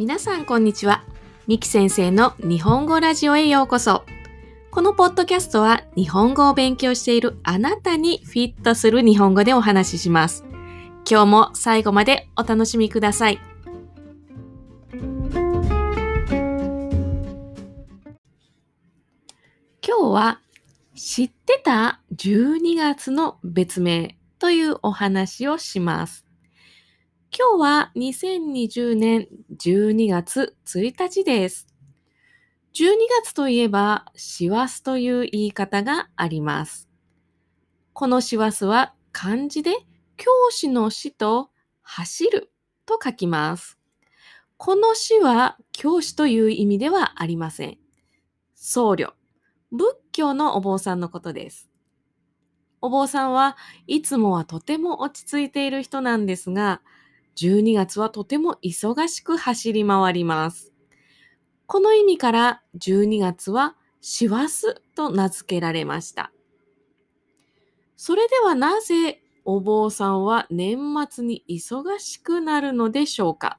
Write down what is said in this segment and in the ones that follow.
皆さんこんにちは。ミキ先生の日本語ラジオへようこそ。このポッドキャストは日本語を勉強しているあなたにフィットする日本語でお話しします。今日も最後までお楽しみください。今日は知ってた12月の別名というお話をします。今日は2020年12月1日です。12月といえば、師走という言い方があります。この師走は漢字で教師の師と走ると書きます。この師は教師という意味ではありません。僧侶、仏教のお坊さんのことです。お坊さんはいつもはとても落ち着いている人なんですが、12月はとても忙しく走り回ります。この意味から12月は師走と名付けられました。それではなぜお坊さんは年末に忙しくなるのでしょうか？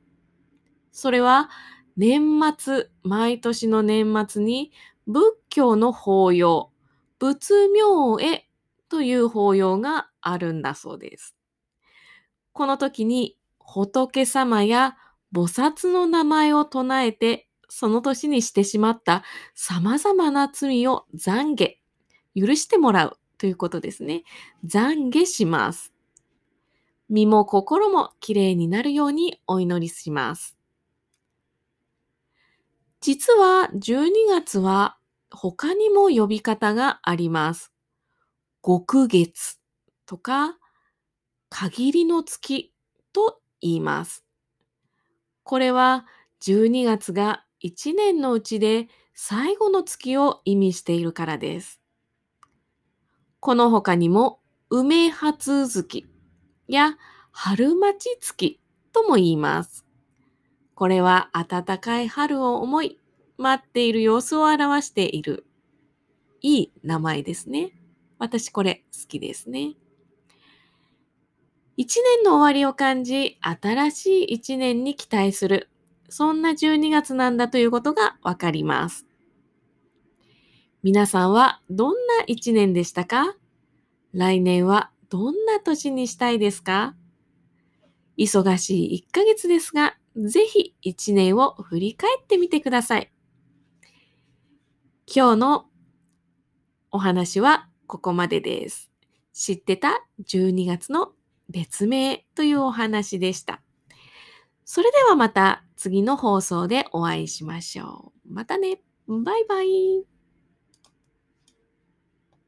それは年末、毎年の年末に仏教の法要、仏明へという法要があるんだそうです。この時に仏様や菩薩の名前を唱えて、その年にしてしまった様々な罪を懺悔、許してもらうということですね。懺悔します。身も心もきれいになるようにお祈りします。実は12月は他にも呼び方があります。極月とか限りの月と言います。これは12月が1年のうちで最後の月を意味しているからです。この他にも梅初月や春待ち月とも言います。これは暖かい春を思い、待っている様子を表している。いい名前ですね。私これ好きですね。一年の終わりを感じ、新しい一年に期待する。そんな12月なんだということがわかります。皆さんはどんな一年でしたか？来年はどんな年にしたいですか？忙しい1ヶ月ですが、ぜひ一年を振り返ってみてください。今日のお話はここまでです。知ってた12月の別名というお話でした。それではまた次の放送でお会いしましょう。またね。バイバイ。